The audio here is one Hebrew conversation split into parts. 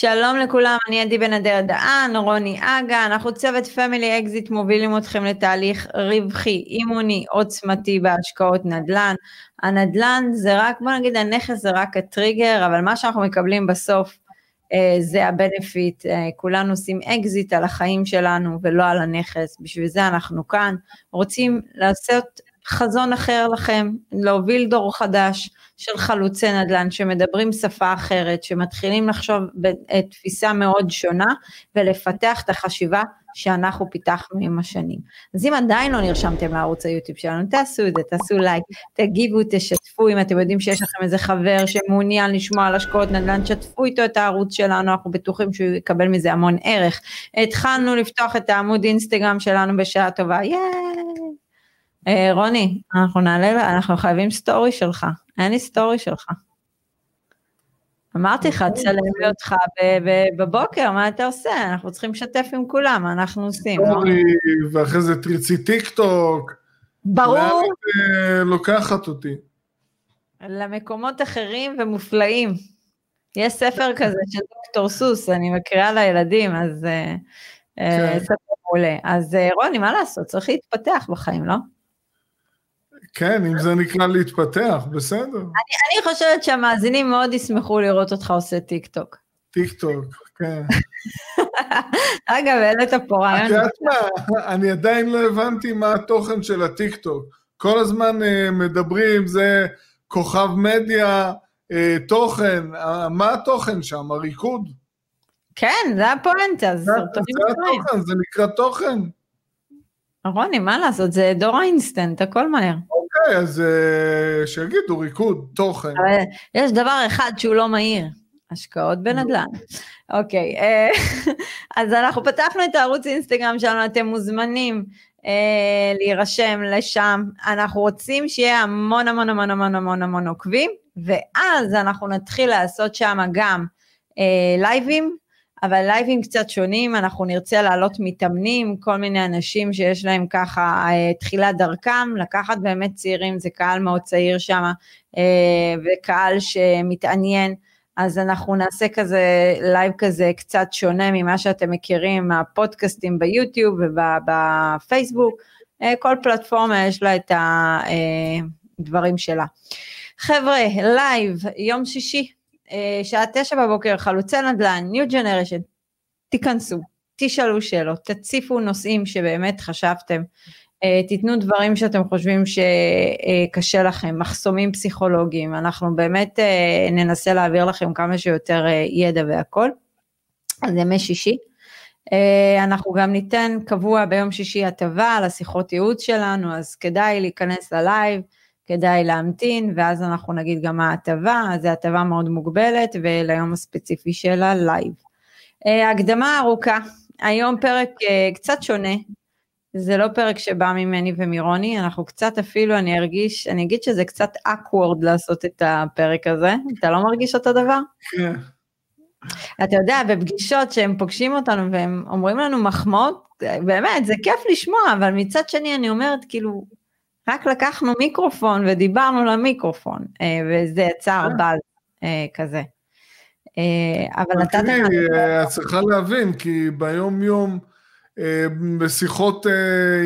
שלום לכולם, אני עדי בן אדר דהן, רוני אגה, אנחנו צוות Family Exit מובילים אתכם לתהליך רווחי, אימוני, עוצמתי בהשקעות נדל"ן. הנדל"ן זה רק, בוא נגיד הנכס זה רק הטריגר, אבל מה שאנחנו מקבלים בסוף אה, זה ה benefit, אה, כולנו עושים אקזיט על החיים שלנו ולא על הנכס, בשביל זה אנחנו כאן, רוצים לעשות חזון אחר לכם, להוביל דור חדש של חלוצי נדל"ן שמדברים שפה אחרת, שמתחילים לחשוב בתפיסה מאוד שונה ולפתח את החשיבה שאנחנו פיתחנו עם השנים. אז אם עדיין לא נרשמתם לערוץ היוטיוב שלנו, תעשו את זה, תעשו לייק, תגיבו, תשתפו, אם אתם יודעים שיש לכם איזה חבר שמעוניין לשמוע על השקעות נדל"ן, שתפו איתו את הערוץ שלנו, אנחנו בטוחים שהוא יקבל מזה המון ערך. התחלנו לפתוח את העמוד אינסטגרם שלנו בשעה טובה, ייי! אה, רוני, אנחנו נעלה, אנחנו חייבים סטורי שלך, אין לי סטורי שלך. אמרתי לך, אוקיי. תצלם לי אותך בבוקר, מה אתה עושה? אנחנו צריכים לשתף עם כולם, מה אנחנו עושים? סטורי, ואחרי זה תרצי טיק טוק. ברור. לאן את אה, לוקחת אותי? למקומות אחרים ומופלאים. יש ספר כזה של דוקטור סוס, אני מקריאה לילדים, אז אה, כן. ספר מעולה. אז רוני, מה לעשות? צריך להתפתח בחיים, לא? כן, אם זה נקרא להתפתח, בסדר. אני, אני חושבת שהמאזינים מאוד ישמחו לראות אותך עושה טיק טוק. טיק טוק, כן. אגב, העלית פה רעיון. את יודעת מה, אני עדיין לא הבנתי מה התוכן של הטיק טוק. כל הזמן אה, מדברים, זה כוכב מדיה, אה, תוכן, אה, מה התוכן שם, הריקוד? כן, זה הפואנטה, זה סרטונים זה התוכן, זה נקרא תוכן. רוני, מה לעשות, זה דור האינסטנט, הכל מהר. אוקיי, אז אה, שיגידו ריקוד, תוכן. יש דבר אחד שהוא לא מהיר, השקעות בנדל"ן. אוקיי, אה, אז אנחנו פתחנו את הערוץ אינסטגרם שלנו, אתם מוזמנים אה, להירשם לשם. אנחנו רוצים שיהיה המון המון המון המון המון המון עוקבים, ואז אנחנו נתחיל לעשות שם גם לייבים. אבל לייבים קצת שונים, אנחנו נרצה להעלות מתאמנים, כל מיני אנשים שיש להם ככה אה, תחילת דרכם, לקחת באמת צעירים, זה קהל מאוד צעיר שם, אה, וקהל שמתעניין, אז אנחנו נעשה כזה לייב כזה קצת שונה ממה שאתם מכירים מהפודקאסטים ביוטיוב ובפייסבוק, אה, כל פלטפורמה יש לה את הדברים שלה. חבר'ה, לייב, יום שישי, שעה תשע בבוקר, חלוצי נדל"ן, New Generation, תיכנסו, תשאלו שאלות, תציפו נושאים שבאמת חשבתם, אה, תיתנו דברים שאתם חושבים שקשה לכם, מחסומים פסיכולוגיים, אנחנו באמת אה, ננסה להעביר לכם כמה שיותר ידע והכל. אז ימי שישי. אנחנו גם ניתן קבוע ביום שישי הטבה על השיחות ייעוץ שלנו, אז כדאי להיכנס ללייב. כדאי להמתין, ואז אנחנו נגיד גם מה ההטבה, אז זו הטבה מאוד מוגבלת, וליום הספציפי של הלייב. אה, הקדמה ארוכה, היום פרק אה, קצת שונה, זה לא פרק שבא ממני ומרוני, אנחנו קצת אפילו, אני ארגיש, אני אגיד שזה קצת awkward לעשות את הפרק הזה, אתה לא מרגיש אותו דבר? כן. אתה יודע, בפגישות שהם פוגשים אותנו והם אומרים לנו מחמאות, באמת, זה כיף לשמוע, אבל מצד שני אני אומרת, כאילו, רק לקחנו מיקרופון ודיברנו למיקרופון, אה, וזה יצר אה. באז אה, כזה. אבל נתת... את צריכה להבין, כי ביום יום, בשיחות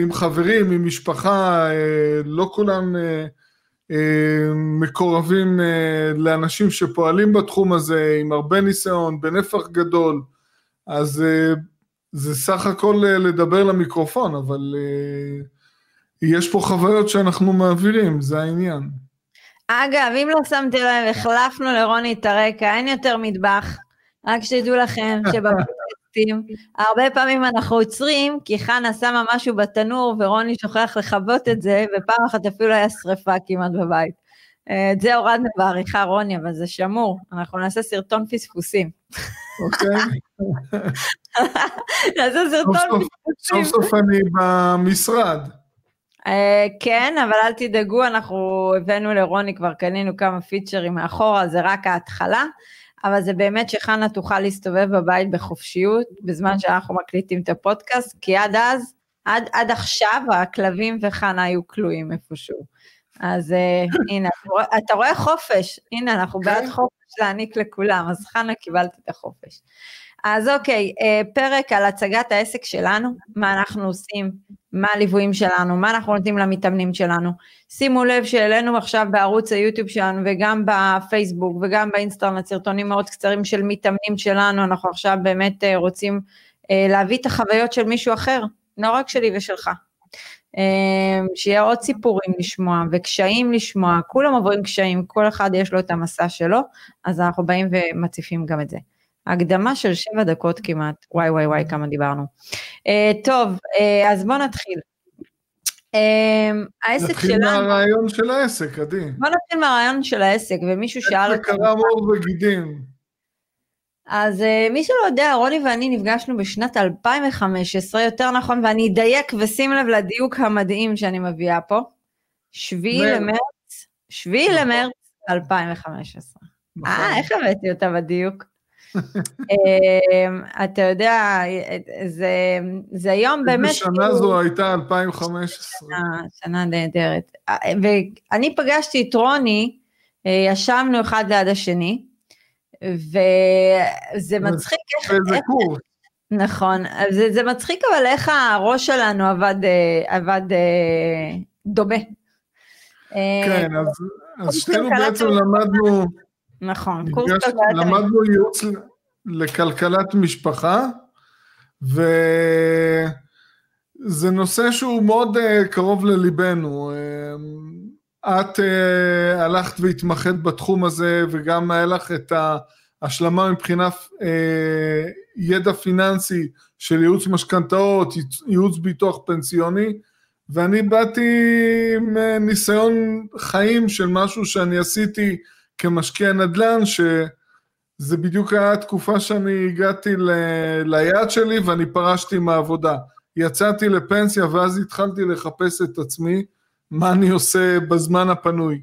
עם חברים, עם משפחה, לא כולם מקורבים לאנשים שפועלים בתחום הזה, עם הרבה ניסיון, בנפח גדול, אז זה סך הכל לדבר למיקרופון, אבל יש פה חוויות שאנחנו מעבירים, זה העניין. אגב, אם לא שמתי לב, החלפנו לרוני את הרקע, אין יותר מטבח. רק שתדעו לכם שבפודקאסטים, הרבה פעמים אנחנו עוצרים, כי חנה שמה משהו בתנור ורוני שוכח לכבות את זה, ופעם אחת אפילו היה שריפה כמעט בבית. אה, את זה הורדנו בעריכה רוני, אבל זה שמור, אנחנו נעשה סרטון פספוסים. אוקיי. נעשה סרטון פספוסים. סוף סוף אני במשרד. Uh, כן, אבל אל תדאגו, אנחנו הבאנו לרוני, כבר קנינו כמה פיצ'רים מאחורה, זה רק ההתחלה, אבל זה באמת שחנה תוכל להסתובב בבית בחופשיות, בזמן שאנחנו מקליטים את הפודקאסט, כי עד אז, עד, עד עכשיו הכלבים וחנה היו כלואים איפשהו. אז אה, הנה, אתה רואה חופש, הנה, אנחנו כן. בעד חופש להעניק לכולם, אז חנה קיבלת את החופש. אז אוקיי, אה, פרק על הצגת העסק שלנו, מה אנחנו עושים, מה הליוויים שלנו, מה אנחנו נותנים למתאמנים שלנו. שימו לב שהעלינו עכשיו בערוץ היוטיוב שלנו וגם בפייסבוק וגם באינסטרנט סרטונים מאוד קצרים של מתאמנים שלנו, אנחנו עכשיו באמת אה, רוצים אה, להביא את החוויות של מישהו אחר, לא רק שלי ושלך. שיהיה עוד סיפורים לשמוע וקשיים לשמוע, כולם עוברים קשיים, כל אחד יש לו את המסע שלו, אז אנחנו באים ומציפים גם את זה. הקדמה של שבע דקות כמעט, וואי וואי וואי כמה דיברנו. Uh, טוב, uh, אז בואו נתחיל. Uh, העסק נתחיל שלנו... נתחיל מהרעיון של העסק, עדי. בואו נתחיל מהרעיון של העסק, ומישהו שאל אותי... זה קרה מור וגידים? אז uh, מי שלא יודע, רוני ואני נפגשנו בשנת 2015, יותר נכון, ואני אדייק ושים לב לדיוק המדהים שאני מביאה פה, שביעי למרץ, שביעי נכון. למרץ 2015. נכון. אה, איך הבאתי אותה בדיוק? אמ, אתה יודע, זה, זה יום באמת... איזה שנה כאילו, זו הייתה 2015. שנה, שנה נהדרת. ואני פגשתי את רוני, אה, ישבנו אחד ליד השני, וזה מצחיק איך... איזה קורס. נכון, זה, זה מצחיק אבל איך הראש שלנו עבד, אה, עבד אה, דומה. כן, אז, אז שנינו בעצם למדנו... נכון, קורס כלכלת... למדנו ייעוץ לכלכלת משפחה, וזה נושא שהוא מאוד uh, קרוב לליבנו. Uh, את uh, הלכת והתמחית בתחום הזה, וגם היה לך את ההשלמה מבחינת ידע פיננסי של ייעוץ משכנתאות, ייעוץ ביטוח פנסיוני, ואני באתי עם ניסיון חיים של משהו שאני עשיתי כמשקיע נדל"ן, שזה בדיוק היה התקופה שאני הגעתי ל... ליעד שלי ואני פרשתי מהעבודה. יצאתי לפנסיה ואז התחלתי לחפש את עצמי, מה אני עושה בזמן הפנוי.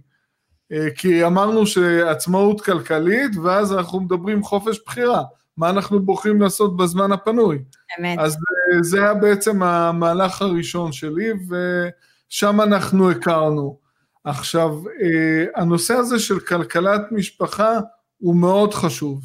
אה, כי אמרנו שעצמאות כלכלית, ואז אנחנו מדברים חופש בחירה, מה אנחנו בוחרים לעשות בזמן הפנוי. אמת. אז אה, זה היה בעצם המהלך הראשון שלי, ושם אנחנו הכרנו. עכשיו, אה, הנושא הזה של כלכלת משפחה הוא מאוד חשוב.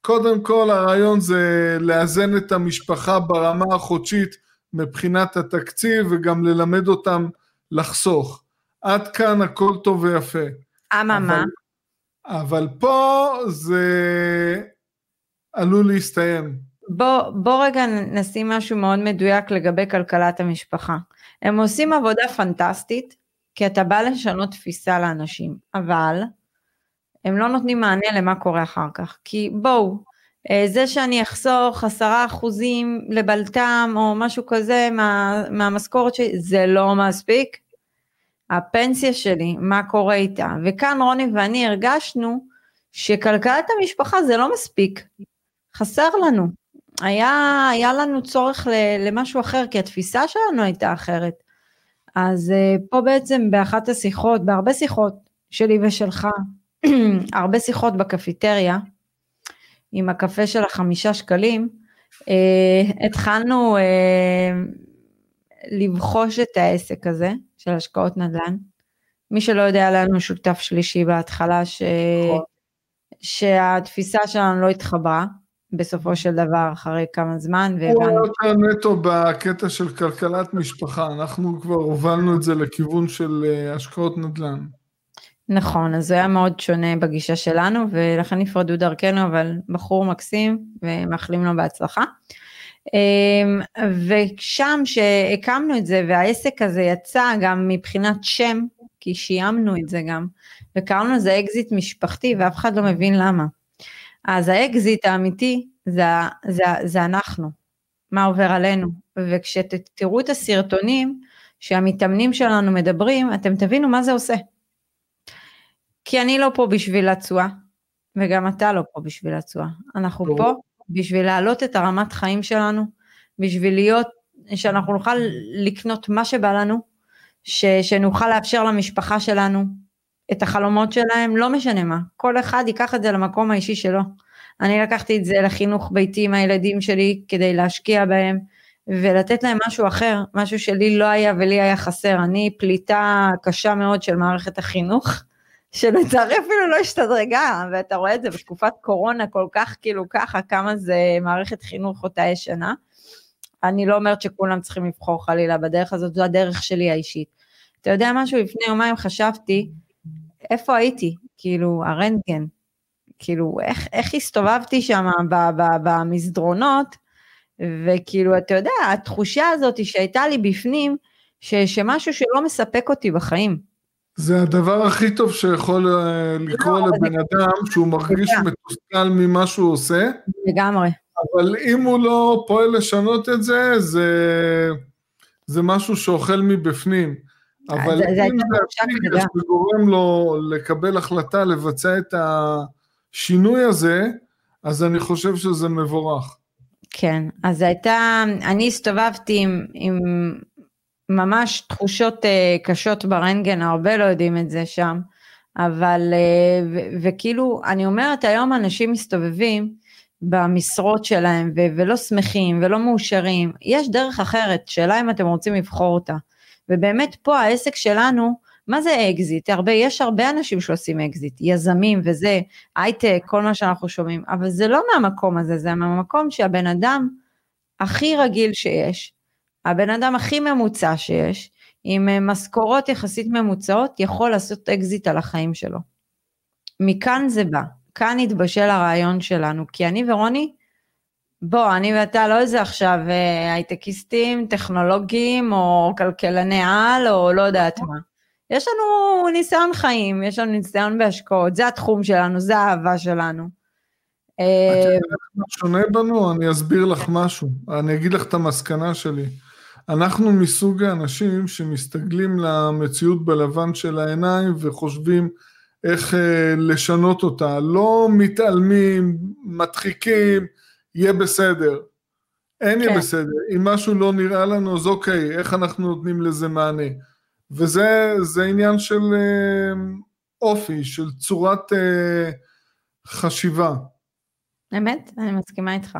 קודם כל הרעיון זה לאזן את המשפחה ברמה החודשית מבחינת התקציב וגם ללמד אותם לחסוך. עד כאן הכל טוב ויפה. אממה. אבל פה זה עלול להסתיים. בוא, בוא רגע נשים משהו מאוד מדויק לגבי כלכלת המשפחה. הם עושים עבודה פנטסטית, כי אתה בא לשנות תפיסה לאנשים, אבל הם לא נותנים מענה למה קורה אחר כך. כי בואו, אה, זה שאני אחסוך עשרה אחוזים לבלת"ם או משהו כזה מה, מהמשכורת שלי, זה לא מספיק. הפנסיה שלי, מה קורה איתה? וכאן רוני ואני הרגשנו שכלכלת המשפחה זה לא מספיק, חסר לנו. היה, היה לנו צורך למשהו אחר, כי התפיסה שלנו הייתה אחרת. אז אה, פה בעצם באחת השיחות, בהרבה שיחות שלי ושלך, הרבה שיחות בקפיטריה, עם הקפה של החמישה שקלים, אה, התחלנו אה, לבחוש את העסק הזה של השקעות נדל"ן. מי שלא יודע, היה לנו שותף שלישי בהתחלה, ש... נכון. שהתפיסה שלנו לא התחברה. בסופו של דבר, אחרי כמה זמן, והבנו... הוא היה נטו בקטע של כלכלת משפחה, אנחנו כבר הובלנו את זה לכיוון של אה, השקעות נדל"ן. נכון, אז זה היה מאוד שונה בגישה שלנו, ולכן נפרדו דרכנו, אבל בחור מקסים, ומאחלים לו בהצלחה. אמ, ושם שהקמנו את זה, והעסק הזה יצא גם מבחינת שם, כי שיימנו את זה גם, וקראנו לזה אקזיט משפחתי, ואף אחד לא מבין למה. אז האקזיט האמיתי זה, זה, זה אנחנו, מה עובר עלינו. וכשתראו את הסרטונים שהמתאמנים שלנו מדברים, אתם תבינו מה זה עושה. כי אני לא פה בשביל התשואה, וגם אתה לא פה בשביל התשואה. אנחנו. פה בשביל להעלות את הרמת חיים שלנו, בשביל להיות, שאנחנו נוכל לקנות מה שבא לנו, ש, שנוכל לאפשר למשפחה שלנו את החלומות שלהם, לא משנה מה, כל אחד ייקח את זה למקום האישי שלו. אני לקחתי את זה לחינוך ביתי עם הילדים שלי כדי להשקיע בהם, ולתת להם משהו אחר, משהו שלי לא היה ולי היה חסר. אני פליטה קשה מאוד של מערכת החינוך, שלצערי אפילו לא השתדרגה, ואתה רואה את זה בתקופת קורונה כל כך כאילו ככה, כמה זה מערכת חינוך אותה ישנה. אני לא אומרת שכולם צריכים לבחור חלילה בדרך הזאת, זו הדרך שלי האישית. אתה יודע משהו, לפני יומיים חשבתי, איפה הייתי? כאילו, הרנטגן. כאילו, איך, איך הסתובבתי שם במסדרונות, וכאילו, אתה יודע, התחושה הזאת שהייתה לי בפנים, ש, שמשהו שלא מספק אותי בחיים. זה הדבר הכי טוב שיכול אה, לקרות לא, לבן אדם שהוא מרגיש מתוסכל ממה שהוא עושה. לגמרי. אבל אם הוא לא פועל לשנות את זה, זה, זה משהו שאוכל מבפנים. אבל זה, אם זה הטיגר שגורם לו לקבל החלטה לבצע את השינוי הזה, אז אני חושב שזה מבורך. כן, אז הייתה, אני הסתובבתי עם, עם ממש תחושות אה, קשות ברנטגן, הרבה לא יודעים את זה שם, אבל, אה, ו- וכאילו, אני אומרת, היום אנשים מסתובבים במשרות שלהם ו- ולא שמחים ולא מאושרים, יש דרך אחרת, שאלה אם אתם רוצים לבחור אותה. ובאמת פה העסק שלנו, מה זה אקזיט? הרבה, יש הרבה אנשים שעושים אקזיט, יזמים וזה, הייטק, כל מה שאנחנו שומעים, אבל זה לא מהמקום הזה, זה מהמקום שהבן אדם הכי רגיל שיש, הבן אדם הכי ממוצע שיש, עם אה, משכורות יחסית ממוצעות, יכול לעשות אקזיט על החיים שלו. מכאן זה בא, כאן התבשל הרעיון שלנו, כי אני ורוני, בוא, אני ואתה לא איזה עכשיו אה, הייטקיסטים, טכנולוגים, או כלכלני על, או לא יודעת מה. יש לנו ניסיון חיים, יש לנו ניסיון בהשקעות, זה התחום שלנו, זה האהבה שלנו. את יודעת מה שונה בנו? אני אסביר לך משהו, אני אגיד לך את המסקנה שלי. אנחנו מסוג האנשים שמסתגלים למציאות בלבן של העיניים וחושבים איך אה, לשנות אותה, לא מתעלמים, מדחיקים, יהיה בסדר. אין כן. יהיה בסדר, אם משהו לא נראה לנו אז אוקיי, איך אנחנו נותנים לזה מענה? וזה עניין של אה, אופי, של צורת אה, חשיבה. אמת, אני מסכימה איתך.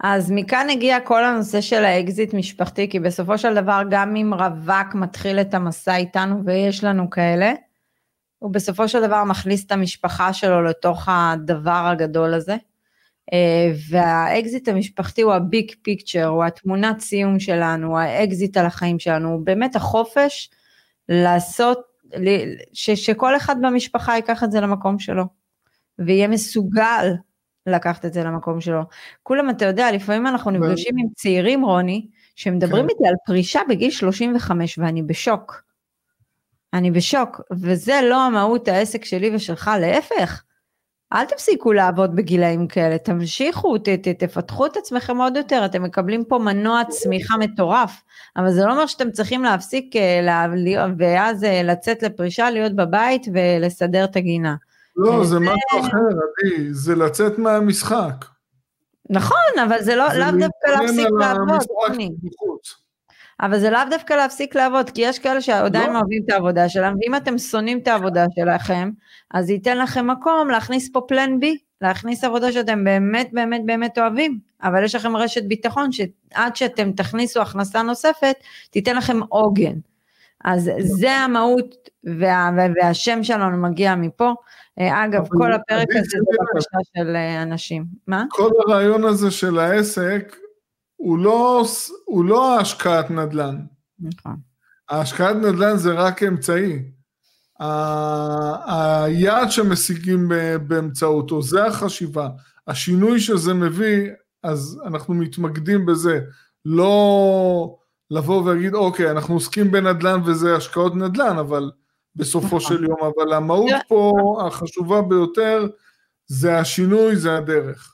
אז מכאן הגיע כל הנושא של האקזיט משפחתי, כי בסופו של דבר גם אם רווק מתחיל את המסע איתנו, ויש לנו כאלה, הוא בסופו של דבר מכניס את המשפחה שלו לתוך הדבר הגדול הזה. אה, והאקזיט המשפחתי הוא ה big picture, הוא התמונת סיום שלנו, הוא האקזיט על החיים שלנו, הוא באמת החופש לעשות, ש, שכל אחד במשפחה ייקח את זה למקום שלו, ויהיה מסוגל לקחת את זה למקום שלו. כולם, אתה יודע, לפעמים אנחנו נפגשים עם צעירים, רוני, שמדברים כן. איתי על פרישה בגיל 35, ואני בשוק. אני בשוק, וזה לא המהות העסק שלי ושלך, להפך. אל תפסיקו לעבוד בגילאים כאלה, תמשיכו, ת, ת, תפתחו את עצמכם עוד יותר, אתם מקבלים פה מנוע צמיחה מטורף, אבל זה לא אומר שאתם צריכים להפסיק לה, ואז אה, לצאת לפרישה, להיות בבית ולסדר את הגינה. לא, אה, זה משהו אחר, עדי, זה לצאת מהמשחק. נכון, אבל זה לא, לאו דווקא להפסיק לעבוד, אבל זה לאו דווקא להפסיק לעבוד, כי יש כאלה שעדיין לא. אוהבים את העבודה שלהם, ואם אתם שונאים את העבודה שלכם, אז ייתן לכם מקום להכניס פה פלן בי, להכניס עבודה שאתם באמת באמת באמת אוהבים, אבל יש לכם רשת ביטחון שעד שאתם תכניסו הכנסה נוספת, תיתן לכם עוגן. אז זה המהות, וה, והשם שלנו מגיע מפה. אה, אגב, כל הפרק הזה זה בקשה של אה, אנשים. מה? כל הרעיון הזה של העסק, הוא לא, הוא לא השקעת נדל"ן. נכון. ההשקעת נדל"ן זה רק אמצעי. היעד שמשיגים באמצעותו, זה החשיבה. השינוי שזה מביא, אז אנחנו מתמקדים בזה. לא לבוא ולהגיד, אוקיי, אנחנו עוסקים בנדל"ן וזה השקעות נדל"ן, אבל בסופו נכון. של יום, אבל המהות פה החשובה ביותר זה השינוי, זה הדרך.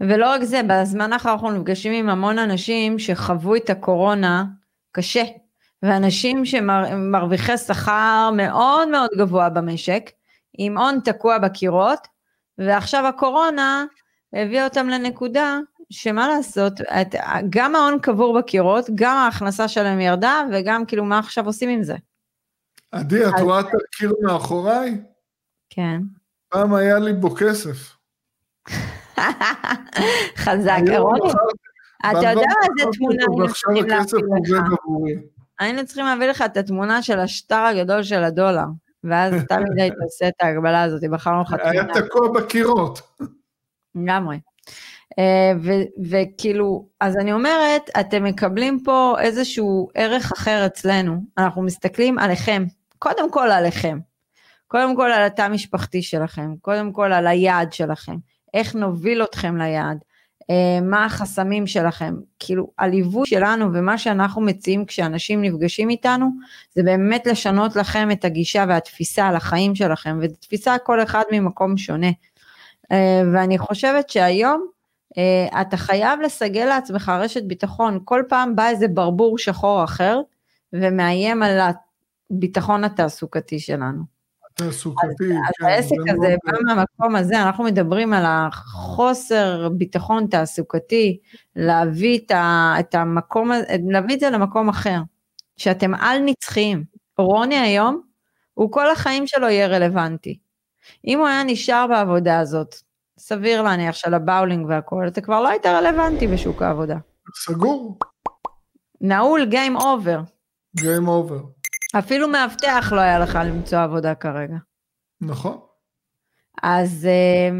ולא רק זה, בזמן האחרון אנחנו נפגשים עם המון אנשים שחוו את הקורונה קשה, ואנשים שמרוויחי שכר מאוד מאוד גבוה במשק, עם הון תקוע בקירות, ועכשיו הקורונה הביאה אותם לנקודה שמה לעשות, את, גם ההון קבור בקירות, גם ההכנסה שלהם ירדה, וגם כאילו מה עכשיו עושים עם זה. עדי, את רואה את הקיר מאחוריי? כן. פעם היה לי בו כסף. חזק, רוני. אתה יודע איזה תמונה היינו צריכים ועכשיו הכסף להביא לך. עובד עבורי. היינו צריכים להביא לך את התמונה של השטר הגדול של הדולר, ואז תמיד היית עושה את ההגבלה הזאת, בחרנו לך היה תמונה. תקוע בקירות. לגמרי. אה, וכאילו, אז אני אומרת, אתם מקבלים פה איזשהו ערך אחר אצלנו, אנחנו מסתכלים עליכם, קודם כל עליכם, קודם כל על התא המשפחתי שלכם, קודם כל על היעד שלכם, איך נוביל אתכם ליעד, אה, מה החסמים שלכם, כאילו הליווי שלנו ומה שאנחנו מציעים כשאנשים נפגשים איתנו, זה באמת לשנות לכם את הגישה והתפיסה על החיים שלכם, ותפיסה כל אחד ממקום שונה. אה, ואני חושבת שהיום אה, אתה חייב לסגל לעצמך רשת ביטחון, כל פעם בא איזה ברבור שחור אחר ומאיים על הביטחון התעסוקתי שלנו. תעסוקתי, אז כן. העסק זה הזה בא מהמקום הזה, אנחנו מדברים על החוסר ביטחון תעסוקתי, להביא את, ה, את המקום, להביא את זה למקום אחר, שאתם על נצחיים. רוני היום, הוא כל החיים שלו יהיה רלוונטי. אם הוא היה נשאר בעבודה הזאת, סביר להניח של הבאולינג והכל, אתה כבר לא היית רלוונטי בשוק העבודה. סגור, נעול Game over. Game over. אפילו מאבטח לא היה לך למצוא עבודה כרגע. נכון. אז אה,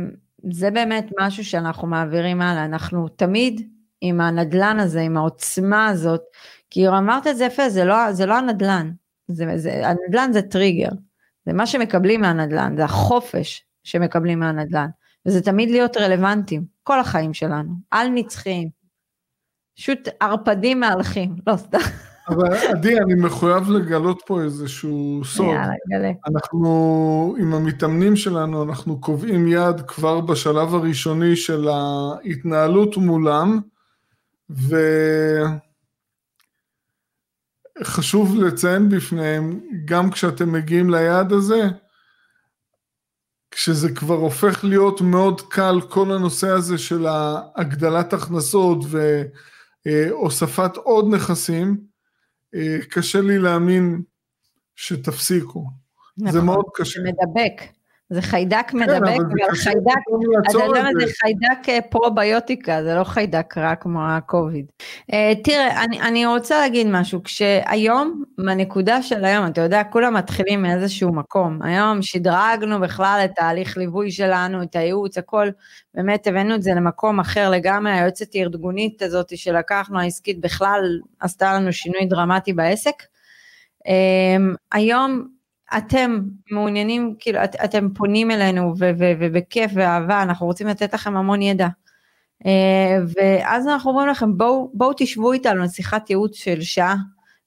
זה באמת משהו שאנחנו מעבירים הלאה, אנחנו תמיד עם הנדלן הזה, עם העוצמה הזאת, כי אמרת את זה יפה, זה לא, זה לא הנדלן, זה, זה, הנדלן זה טריגר, זה מה שמקבלים מהנדלן, זה החופש שמקבלים מהנדלן, וזה תמיד להיות רלוונטיים, כל החיים שלנו, על נצחיים, פשוט ערפדים מהלכים, לא סתם, אבל עדי, אני מחויב לגלות פה איזשהו סוד. יאללה, גלה. אנחנו, עם המתאמנים שלנו, אנחנו קובעים יעד כבר בשלב הראשוני של ההתנהלות מולם, וחשוב לציין בפניהם, גם כשאתם מגיעים ליעד הזה, כשזה כבר הופך להיות מאוד קל, כל הנושא הזה של הגדלת הכנסות והוספת עוד נכסים, קשה לי להאמין שתפסיקו. זה נכון. מאוד קשה. זה מדבק, זה חיידק כן, מדבק, אבל פתאום אתה יודע מה זה. חיידק אה, פרוביוטיקה, זה לא חיידק רע כמו הקוביד. אה, תראה, אני, אני רוצה להגיד משהו, כשהיום, בנקודה של היום, אתה יודע, כולם מתחילים מאיזשהו מקום. היום שדרגנו בכלל את תהליך ליווי שלנו, את הייעוץ, הכל, באמת הבאנו את זה למקום אחר לגמרי, היועצת הארגונית הזאת שלקחנו, העסקית בכלל עשתה לנו שינוי דרמטי בעסק. אה, היום אתם מעוניינים, כאילו, את, אתם פונים אלינו ו- ו- ובכיף ואהבה, אנחנו רוצים לתת לכם המון ידע. אה, ואז אנחנו אומרים לכם, בואו, בואו תשבו איתנו לשיחת ייעוץ של שעה,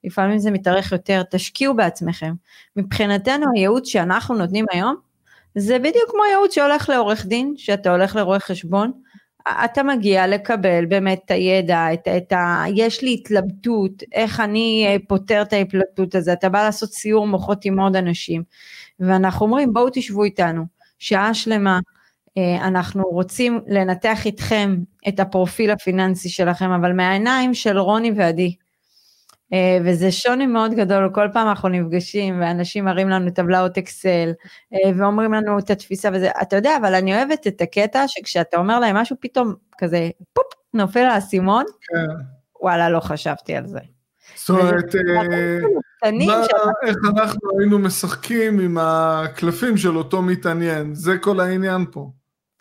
לפעמים זה מתארך יותר, תשקיעו בעצמכם. מבחינתנו הייעוץ שאנחנו נותנים היום, זה בדיוק כמו ייעוץ שהולך לעורך דין, שאתה הולך לרואה חשבון, אתה מגיע לקבל באמת את הידע, את, את ה... יש לי התלבטות, איך אני אה, פותר את ההתלבטות הזה, אתה בא לעשות סיור מוחות עם עוד אנשים, ואנחנו אומרים בואו תשבו איתנו, שעה שלמה, אה, אנחנו רוצים לנתח איתכם את הפרופיל הפיננסי שלכם, אבל מהעיניים של רוני ועדי. אה, וזה שוני מאוד גדול, כל פעם אנחנו נפגשים ואנשים מראים לנו טבלאות אקסל אה, ואומרים לנו את התפיסה וזה, אתה יודע, אבל אני אוהבת את הקטע שכשאתה אומר להם משהו פתאום כזה פופ, נופל האסימון, כן. וואלה לא חשבתי על זה. זאת אומרת, אה, שאתה- איך אנחנו היינו משחקים עם הקלפים של אותו מתעניין, זה כל העניין פה.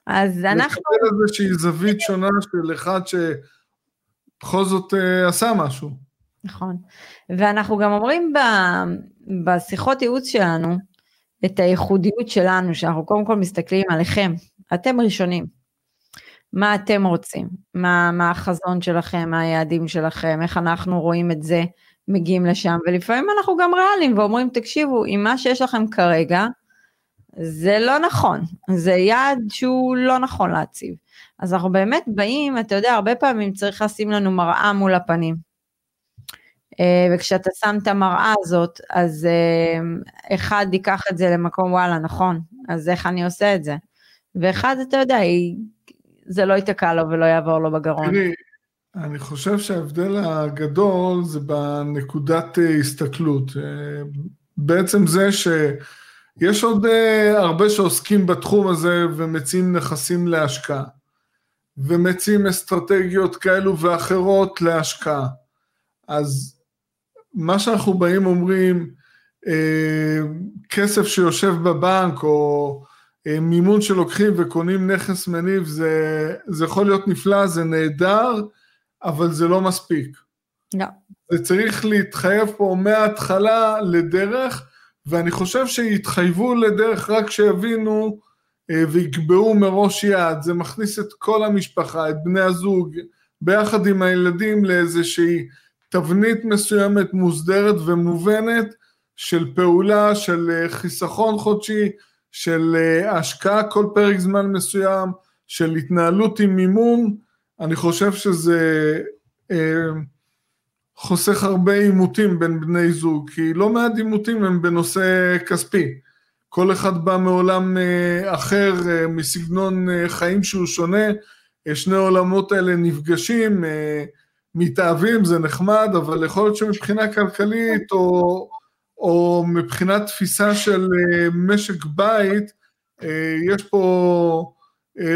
אז אנחנו, לקבל איזושהי זווית שונה של אחד שבכל זאת עשה משהו. נכון, ואנחנו גם אומרים ב- בשיחות ייעוץ שלנו את הייחודיות שלנו, שאנחנו קודם כל מסתכלים עליכם, אתם ראשונים. מה אתם רוצים, מה, מה החזון שלכם, מה היעדים שלכם, איך אנחנו רואים את זה, מגיעים לשם, ולפעמים אנחנו גם ריאליים ואומרים, תקשיבו, עם מה שיש לכם כרגע, זה לא נכון, זה יעד שהוא לא נכון להציב. אז אנחנו באמת באים, אתה יודע, הרבה פעמים צריך לשים לנו מראה מול הפנים. אה, וכשאתה שם את המראה הזאת, אז אה, אחד ייקח את זה למקום, וואלה, נכון, אז איך אני עושה את זה? ואחד, אתה יודע, זה לא ייתקע לו ולא יעבור לו בגרון. תראי, אני חושב שההבדל הגדול זה בנקודת אה, הסתכלות. בעצם זה שיש עוד הרבה שעוסקים בתחום הזה ומציעים נכסים להשקעה. ומציעים אסטרטגיות כאלו ואחרות להשקעה. אז מה שאנחנו באים אומרים, אה, כסף שיושב בבנק או אה, מימון שלוקחים וקונים נכס מניב זה, זה יכול להיות נפלא, זה נהדר, אבל זה לא מספיק. לא. זה צריך להתחייב פה מההתחלה לדרך, ואני חושב שיתחייבו לדרך רק כשיבינו אה, ויקבעו מראש יעד, זה מכניס את כל המשפחה, את בני הזוג, ביחד עם הילדים לאיזושהי תבנית מסוימת מוסדרת ומובנת של פעולה, של אה, חיסכון חודשי, של אה, השקעה כל פרק זמן מסוים, של התנהלות עם מימון, אני חושב שזה אה, חוסך הרבה עימותים בין בני זוג, כי לא מעט עימותים הם בנושא כספי. כל אחד בא מעולם אה, אחר, אה, מסגנון אה, חיים שהוא שונה, שני העולמות האלה נפגשים, מתאהבים, זה נחמד, אבל יכול להיות שמבחינה כלכלית או, או מבחינת תפיסה של משק בית, יש פה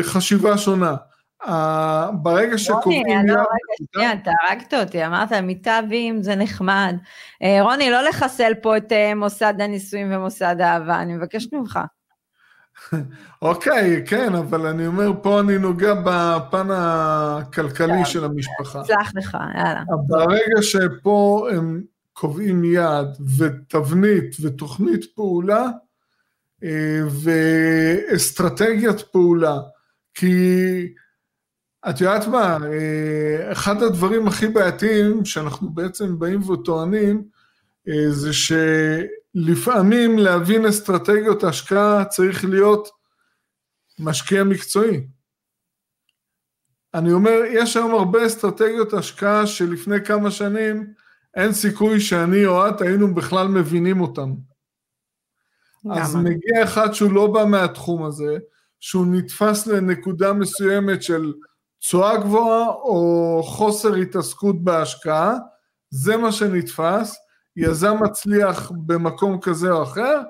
חשיבה שונה. ברגע שקובעים... רוני, לא, רגע, שנייה, אתה הרגת אותי, אמרת מתאבים זה נחמד. אה, רוני, לא לחסל פה את אה, מוסד הנישואים ומוסד האהבה, אני מבקשת ממך. אוקיי, כן, אבל אני אומר, פה אני נוגע בפן הכלכלי של המשפחה. סלח לך, יאללה. ברגע שפה הם קובעים יעד ותבנית ותוכנית פעולה אה, ואסטרטגיית פעולה, כי את יודעת מה, אה, אחד הדברים הכי בעייתיים שאנחנו בעצם באים וטוענים, אה, זה שלפעמים להבין אסטרטגיות השקעה צריך להיות משקיע מקצועי. אני אומר, יש היום הרבה אסטרטגיות השקעה שלפני כמה שנים אין סיכוי שאני או את היינו בכלל מבינים אותן. אז מגיע אחד שהוא לא בא מהתחום הזה, שהוא נתפס לנקודה מסוימת של תשואה גבוהה או חוסר התעסקות בהשקעה, זה מה שנתפס, יזם מצליח במקום כזה או אחר,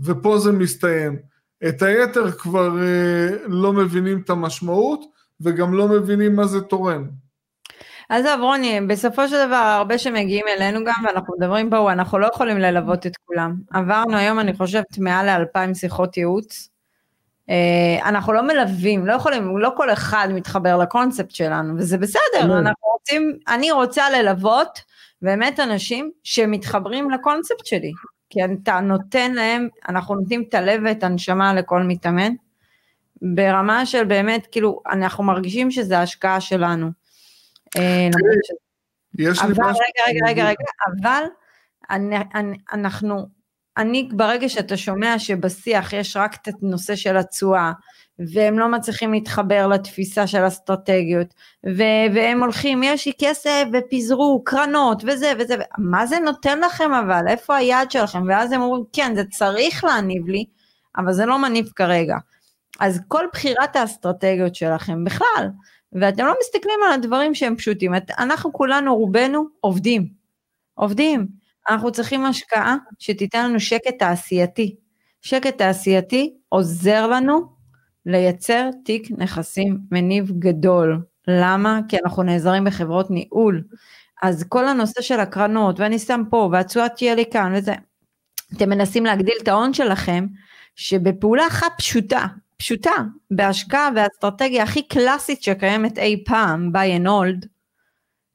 ופה זה מסתיים. את היתר כבר אה, לא מבינים את המשמעות, וגם לא מבינים מה זה תורם. עזוב רוני, בסופו של דבר הרבה שמגיעים אלינו גם, ואנחנו מדברים פה, אנחנו לא יכולים ללוות את כולם. עברנו היום, אני חושבת, מעל לאלפיים שיחות ייעוץ. אה, אנחנו לא מלווים, לא יכולים, לא כל אחד מתחבר לקונספט שלנו, וזה בסדר, לא. אנחנו רוצים, אני רוצה ללוות באמת אנשים שמתחברים לקונספט שלי, כי אתה נותן להם, אנחנו נותנים את הלב ואת הנשמה לכל מתאמן, ברמה של באמת, כאילו, אנחנו מרגישים שזה השקעה שלנו. אה, יש לי משהו... רגע, רגע, רגע, רגע, אבל אנחנו אני, ברגע שאתה שומע שבשיח יש רק את הנושא של התשואה, והם לא מצליחים להתחבר לתפיסה של אסטרטגיות, ו- והם הולכים, יש לי כסף ופיזרו קרנות וזה וזה, מה זה נותן לכם אבל, איפה היעד שלכם? ואז הם אומרים, כן, זה צריך להניב לי, אבל זה לא מניב כרגע. אז כל בחירת האסטרטגיות שלכם בכלל, ואתם לא מסתכלים על הדברים שהם פשוטים, אנחנו כולנו, רובנו, עובדים. עובדים. אנחנו צריכים השקעה שתיתן לנו שקט תעשייתי. שקט תעשייתי עוזר לנו לייצר תיק נכסים מניב גדול. למה? כי אנחנו נעזרים בחברות ניהול. אז כל הנושא של הקרנות, ואני שם פה, והתשואה תהיה לי כאן וזה, אתם מנסים להגדיל את ההון שלכם, שבפעולה אחת פשוטה, פשוטה, בהשקעה והאסטרטגיה הכי קלאסית שקיימת אי פעם, buy and hold,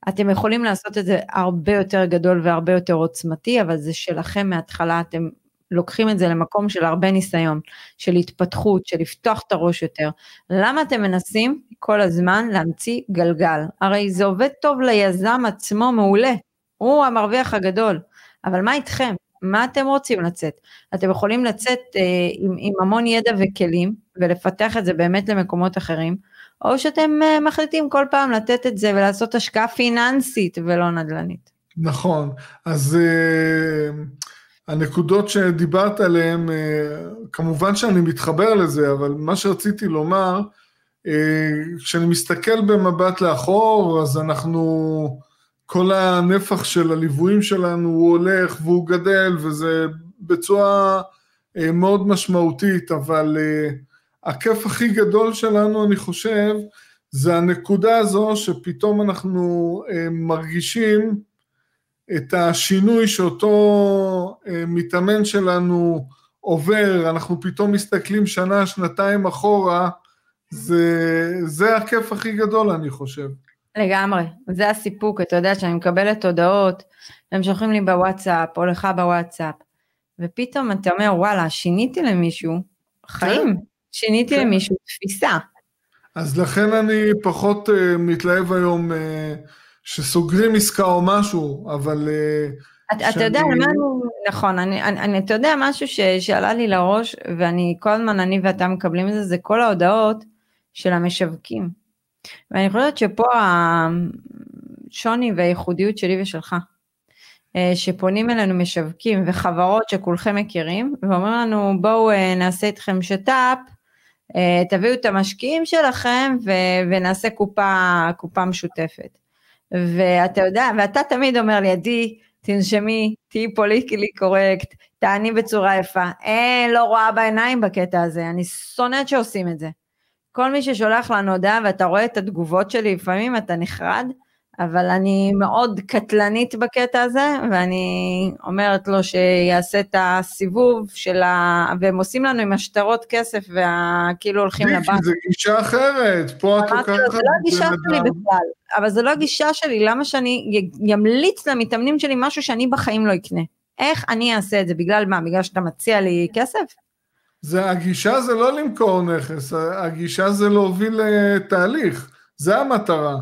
אתם יכולים לעשות את זה הרבה יותר גדול והרבה יותר עוצמתי, אבל זה שלכם מההתחלה, אתם לוקחים את זה למקום של הרבה ניסיון, של התפתחות, של לפתוח את הראש יותר. למה אתם מנסים כל הזמן להמציא גלגל? הרי זה עובד טוב ליזם עצמו מעולה, הוא המרוויח הגדול, אבל מה איתכם? מה אתם רוצים לצאת? אתם יכולים לצאת אה, עם, עם המון ידע וכלים ולפתח את זה באמת למקומות אחרים, או שאתם אה, מחליטים כל פעם לתת את זה ולעשות השקעה פיננסית ולא נדל"נית. נכון, אז uh, הנקודות שדיברת עליהן, uh, כמובן שאני מתחבר לזה, אבל מה שרציתי לומר, uh, כשאני מסתכל במבט לאחור, אז אנחנו, כל הנפח של הליוויים שלנו הוא הולך והוא גדל, וזה בצורה uh, מאוד משמעותית, אבל הכיף הכי גדול שלנו, אני חושב, זה הנקודה הזו שפתאום אנחנו אה, מרגישים את השינוי שאותו אה, מתאמן שלנו עובר, אנחנו פתאום מסתכלים שנה, שנתיים אחורה, זה, זה הכיף הכי גדול אני חושב. לגמרי, זה הסיפוק, אתה יודע שאני מקבלת הודעות, הם שולחים לי בוואטסאפ, או לך בוואטסאפ, ופתאום אתה אומר, וואלה, שיניתי למישהו חיים, כן. שיניתי כן. למישהו תפיסה. אז לכן אני פחות uh, מתלהב היום uh, שסוגרים עסקה או משהו, אבל... Uh, אתה, שאני... יודע אני, נכון, אני, אני, אתה יודע משהו ש, שעלה לי לראש, ואני כל הזמן, אני ואתה מקבלים את זה, זה כל ההודעות של המשווקים. ואני חושבת שפה השוני והייחודיות שלי ושלך, שפונים אלינו משווקים וחברות שכולכם מכירים, ואומרים לנו בואו נעשה איתכם שת"פ, אה, תביאו את המשקיעים שלכם ו- ונעשה קופה, קופה משותפת. ואתה יודע, ואתה תמיד אומר לי, עדי, תנשמי, תהיי פוליטיקלי קורקט, תעני בצורה יפה. אין, לא רואה בעיניים בקטע הזה, אני שונאת שעושים את זה. כל מי ששולח לנו הודעה ואתה רואה את התגובות שלי, לפעמים אתה נחרד, אבל אני מאוד קטלנית בקטע הזה, ואני אומרת לו שיעשה את הסיבוב של ה... והם עושים לנו עם השטרות כסף, וכאילו הולכים לבנק. זה גישה אחרת, פה את לוקחת... זה לא הגישה שלי בכלל, אבל זה לא הגישה שלי, למה שאני אמליץ למתאמנים שלי משהו שאני בחיים לא אקנה? איך אני אעשה את זה? בגלל מה? בגלל שאתה מציע לי כסף? זה, הגישה זה לא למכור נכס, הגישה זה להוביל אה, תהליך, זה המטרה.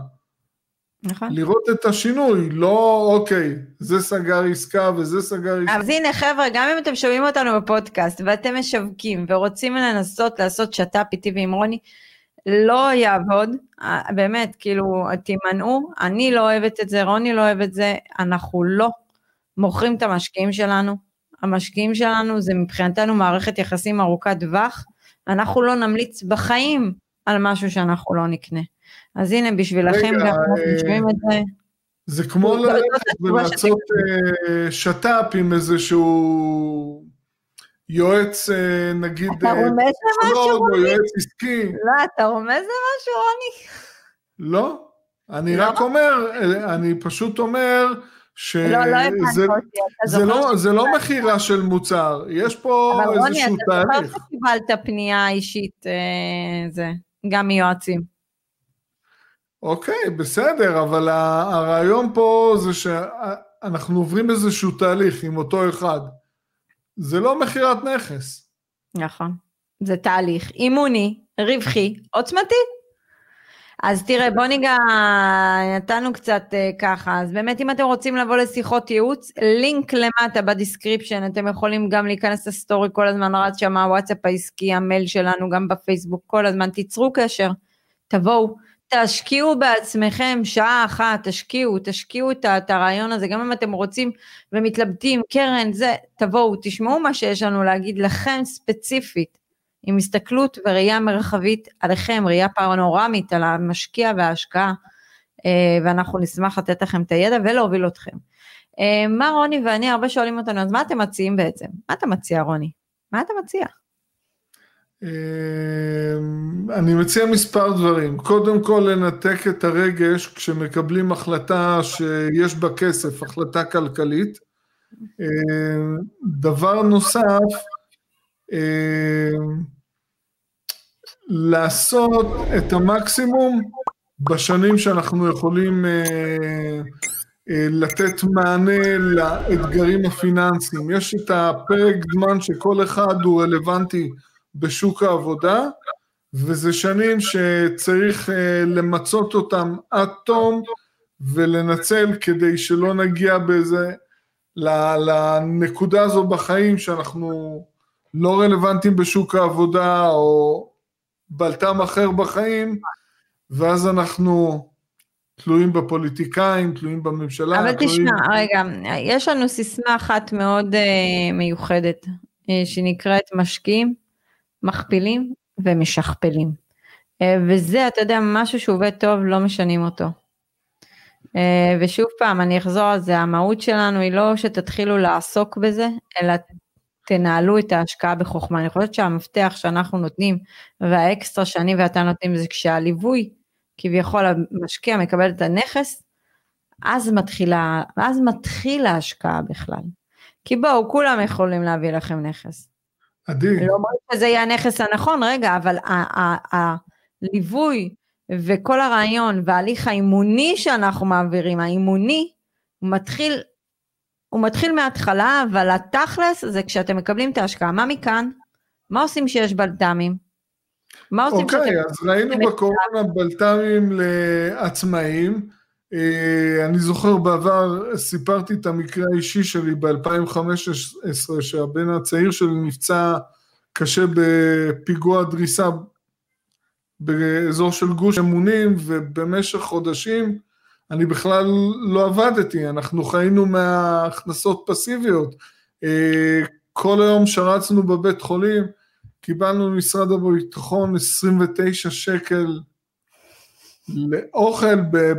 נכון. לראות את השינוי, לא אוקיי, זה סגר עסקה וזה סגר עסקה. אז הנה חבר'ה, גם אם אתם שומעים אותנו בפודקאסט ואתם משווקים ורוצים לנסות לעשות שת"פ איתי ועם רוני, לא יעבוד, אה, באמת, כאילו, תימנעו, אני לא אוהבת את זה, רוני לא אוהב את זה, אנחנו לא מוכרים את המשקיעים שלנו. המשקיעים שלנו זה מבחינתנו מערכת יחסים ארוכת טווח, אנחנו לא נמליץ בחיים על משהו שאנחנו לא נקנה. אז הנה, בשבילכם גם אנחנו שומעים את זה. זה כמו ללכת ולעשות אה, שת"פ עם איזשהו יועץ, אה, נגיד, אתה רומז למשהו, רוני? או יועץ עסקי. לא, אתה רומז למשהו, רוני? לא, אני רק אומר, אה, אני פשוט אומר, שזה לא, לא, זה לא מכירה של מוצר, יש פה איזשהו תהליך. אבל רוני, אתה זוכר שקיבלת פנייה אישית, זה, גם מיועצים. אוקיי, בסדר, אבל הרעיון פה זה שאנחנו עוברים איזשהו תהליך עם אותו אחד. זה לא מכירת נכס. נכון, זה תהליך אימוני, רווחי, עוצמתי. אז תראה, בוא ניגע, נתנו קצת uh, ככה, אז באמת אם אתם רוצים לבוא לשיחות ייעוץ, לינק למטה ב description, אתם יכולים גם להיכנס לסטורי, כל הזמן רץ שם הוואטסאפ העסקי, המייל שלנו, גם בפייסבוק, כל הזמן, תיצרו קשר, תבואו. תשקיעו בעצמכם שעה אחת, תשקיעו, תשקיעו את, את הרעיון הזה, גם אם אתם רוצים ומתלבטים, קרן, זה, תבואו, תשמעו מה שיש לנו להגיד לכם ספציפית, עם הסתכלות וראייה מרחבית עליכם, ראייה פרנורמית על המשקיע וההשקעה, אה, ואנחנו נשמח לתת לכם את הידע ולהוביל אתכם. אה, מה רוני ואני, הרבה שואלים אותנו, אז מה אתם מציעים בעצם? מה אתה מציע רוני? מה אתה מציע? אמ, אני מציע מספר דברים. קודם כל לנתק את הרגש כשמקבלים החלטה שיש בה כסף, החלטה כלכלית. אמ, דבר נוסף, אמ, לעשות את המקסימום בשנים שאנחנו יכולים אה, אה, לתת מענה לאתגרים הפיננסיים. יש את הפרק זמן שכל אחד הוא רלוונטי בשוק העבודה, וזה שנים שצריך uh, למצות אותם עד תום ולנצל כדי שלא נגיע באיזה, לנקודה הזו בחיים שאנחנו לא רלוונטיים בשוק העבודה או בלטם אחר בחיים, ואז אנחנו תלויים בפוליטיקאים, תלויים בממשלה. אבל תלויים... תשמע, רגע, יש לנו סיסמה אחת מאוד uh, מיוחדת, uh, שנקראת משקיעים מכפילים ומשכפלים. אה, וזה, אתה יודע, משהו שעובד טוב, לא משנים אותו. אה, ושוב פעם, אני אחזור על זה, המהות שלנו היא לא שתתחילו לעסוק בזה, אלא תנהלו את ההשקעה בחוכמה. אני חושבת שהמפתח שאנחנו נותנים, והאקסטרה שאני ואתה נותנים, זה כשהליווי, כביכול המשקיע מקבל את הנכס, אז מתחילה, אז מתחיל ההשקעה בכלל. כי בואו, כולם יכולים להביא לכם נכס. עדי. לא אומרים שזה יהיה הנכס הנכון, רגע, אבל הליווי וכל הרעיון וההליך האימוני שאנחנו מעבירים, האימוני, הוא מתחיל, הוא מתחיל מההתחלה, אבל התכלס זה כשאתם מקבלים את ההשקעה. מה מכאן? מה עושים שיש בלת"מים? מה עושים אוקיי, שאתם... אז ראינו בקורונה בלת"מים לעצמאים. אה, אני זוכר בעבר, סיפרתי את המקרה האישי שלי ב-2015, שהבן הצעיר שלי נפצע קשה בפיגוע דריסה באזור של גוש אמונים, ובמשך חודשים אני בכלל לא עבדתי, אנחנו חיינו מהכנסות פסיביות. אה, כל היום שרצנו בבית חולים, קיבלנו ממשרד הביטחון 29 שקל לאוכל ב-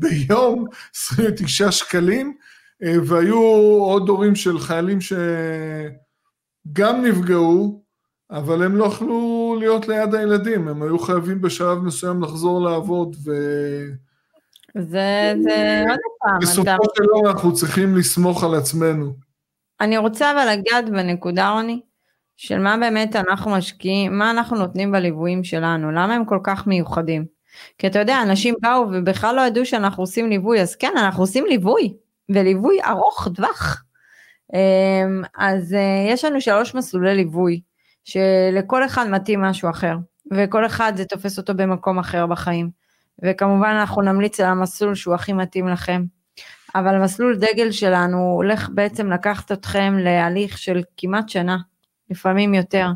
ביום, 29 שקלים, אה, והיו עוד הורים של חיילים שגם נפגעו, אבל הם לא יכלו להיות ליד הילדים, הם היו חייבים בשלב מסוים לחזור לעבוד, ו... זה, זה עוד פעם. בסופו של דבר אנחנו צריכים לסמוך על עצמנו. אני רוצה אבל לגעת בנקודה, רוני, של מה באמת אנחנו משקיעים, מה אנחנו נותנים בליוויים שלנו, למה הם כל כך מיוחדים. כי אתה יודע, אנשים באו ובכלל לא ידעו שאנחנו עושים ליווי, אז כן, אנחנו עושים ליווי, וליווי ארוך טווח. אמ, אז אה, יש לנו שלוש מסלולי ליווי, שלכל אחד מתאים משהו אחר, וכל אחד זה תופס אותו במקום אחר בחיים. וכמובן אנחנו נמליץ על המסלול שהוא הכי מתאים לכם. אבל מסלול דגל שלנו הולך בעצם לקחת אתכם להליך של כמעט שנה, לפעמים יותר,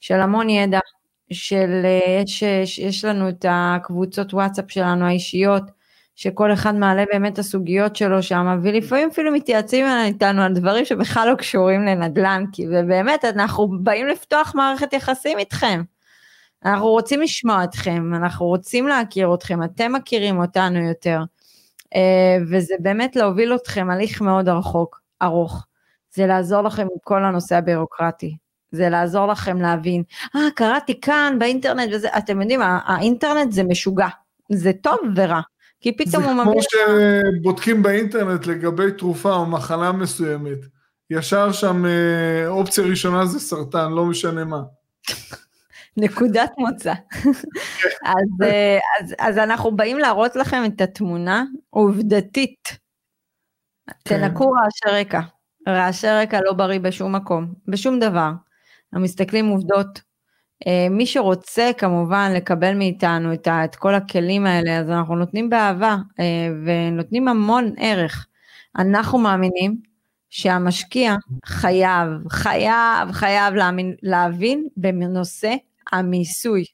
של המון ידע, של, יש, אה, יש, יש לנו את הקבוצות וואטסאפ שלנו האישיות, שכל אחד מעלה באמת את הסוגיות שלו שם, ולפעמים אפילו מתייעצים איתנו על דברים שבכלל לא קשורים לנדל"ן, כי באמת אנחנו באים לפתוח מערכת יחסים איתכם. אנחנו רוצים לשמוע אתכם, אנחנו רוצים להכיר אתכם, אתם מכירים אותנו יותר, אה, וזה באמת להוביל אתכם הליך מאוד רחוק, ארוך. זה לעזור לכם עם כל הנושא הבירוקרטי. זה לעזור לכם להבין, אה, ah, קראתי כאן באינטרנט וזה, אתם יודעים, האינטרנט זה משוגע, זה טוב ורע. כי פתאום הוא מביא... זה כמו שבודקים באינטרנט לגבי תרופה או מחלה מסוימת. ישר שם אה, אופציה ראשונה זה סרטן, לא משנה מה. נקודת מוצא. אז, אה, אז, אז אנחנו באים להראות לכם את התמונה עובדתית. כן. תנקו רעשי רקע. רעשי רקע לא בריא בשום מקום, בשום דבר. אנחנו מסתכלים עובדות. אה, מי שרוצה כמובן לקבל מאיתנו את, את כל הכלים האלה, אז אנחנו נותנים באהבה אה, ונותנים המון ערך. אנחנו מאמינים שהמשקיע חייב, חייב, חייב להאמין, להבין בנושא המיסוי.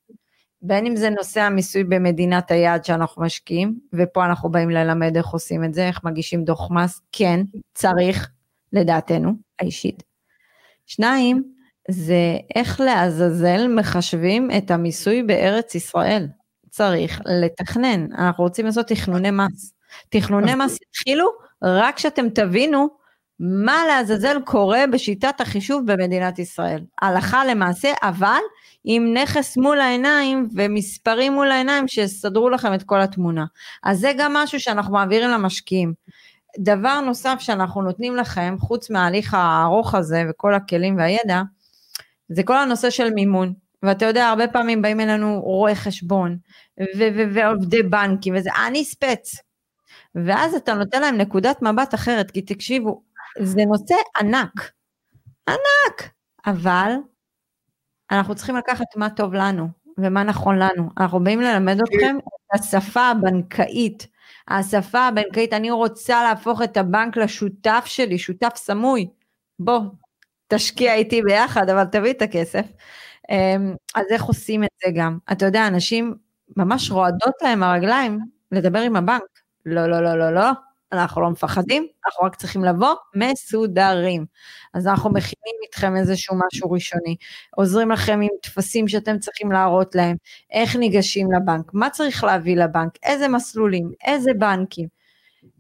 בין אם זה נושא המיסוי במדינת היעד שאנחנו משקיעים, ופה אנחנו באים ללמד איך עושים את זה, איך מגישים דוח מס, כן, צריך, לדעתנו, האישית. שניים, זה איך לעזאזל מחשבים את המיסוי בארץ ישראל. צריך לתכנן, אנחנו רוצים לעשות תכנוני מס. תכנוני מס התחילו רק כשאתם תבינו מה לעזאזל קורה בשיטת החישוב במדינת ישראל. הלכה למעשה, אבל עם נכס מול העיניים ומספרים מול העיניים שיסדרו לכם את כל התמונה. אז זה גם משהו שאנחנו מעבירים למשקיעים. דבר נוסף שאנחנו נותנים לכם, חוץ מההליך הארוך הזה וכל הכלים והידע, זה כל הנושא של מימון. ואתה יודע, הרבה פעמים באים אלינו רואי חשבון ועובדי בנקים וזה, אני ספץ. ואז אתה נותן להם נקודת מבט אחרת, כי תקשיבו, זה נושא ענק, ענק, אבל אנחנו צריכים לקחת מה טוב לנו ומה נכון לנו. אנחנו באים ללמד אתכם את השפה הבנקאית. השפה הבנקאית, אני רוצה להפוך את הבנק לשותף שלי, שותף סמוי. בוא, תשקיע איתי ביחד, אבל תביא את הכסף. אמ, אז איך עושים את זה גם? אתה יודע, אנשים ממש רועדות להם הרגליים לדבר עם הבנק. לא, לא, לא, לא, לא, אנחנו לא מפחדים, אנחנו רק צריכים לבוא מסודרים. אז אנחנו מכינים איתכם איזשהו משהו ראשוני, עוזרים לכם עם טפסים שאתם צריכים להראות להם, איך ניגשים לבנק, מה צריך להביא לבנק, איזה מסלולים, איזה בנקים.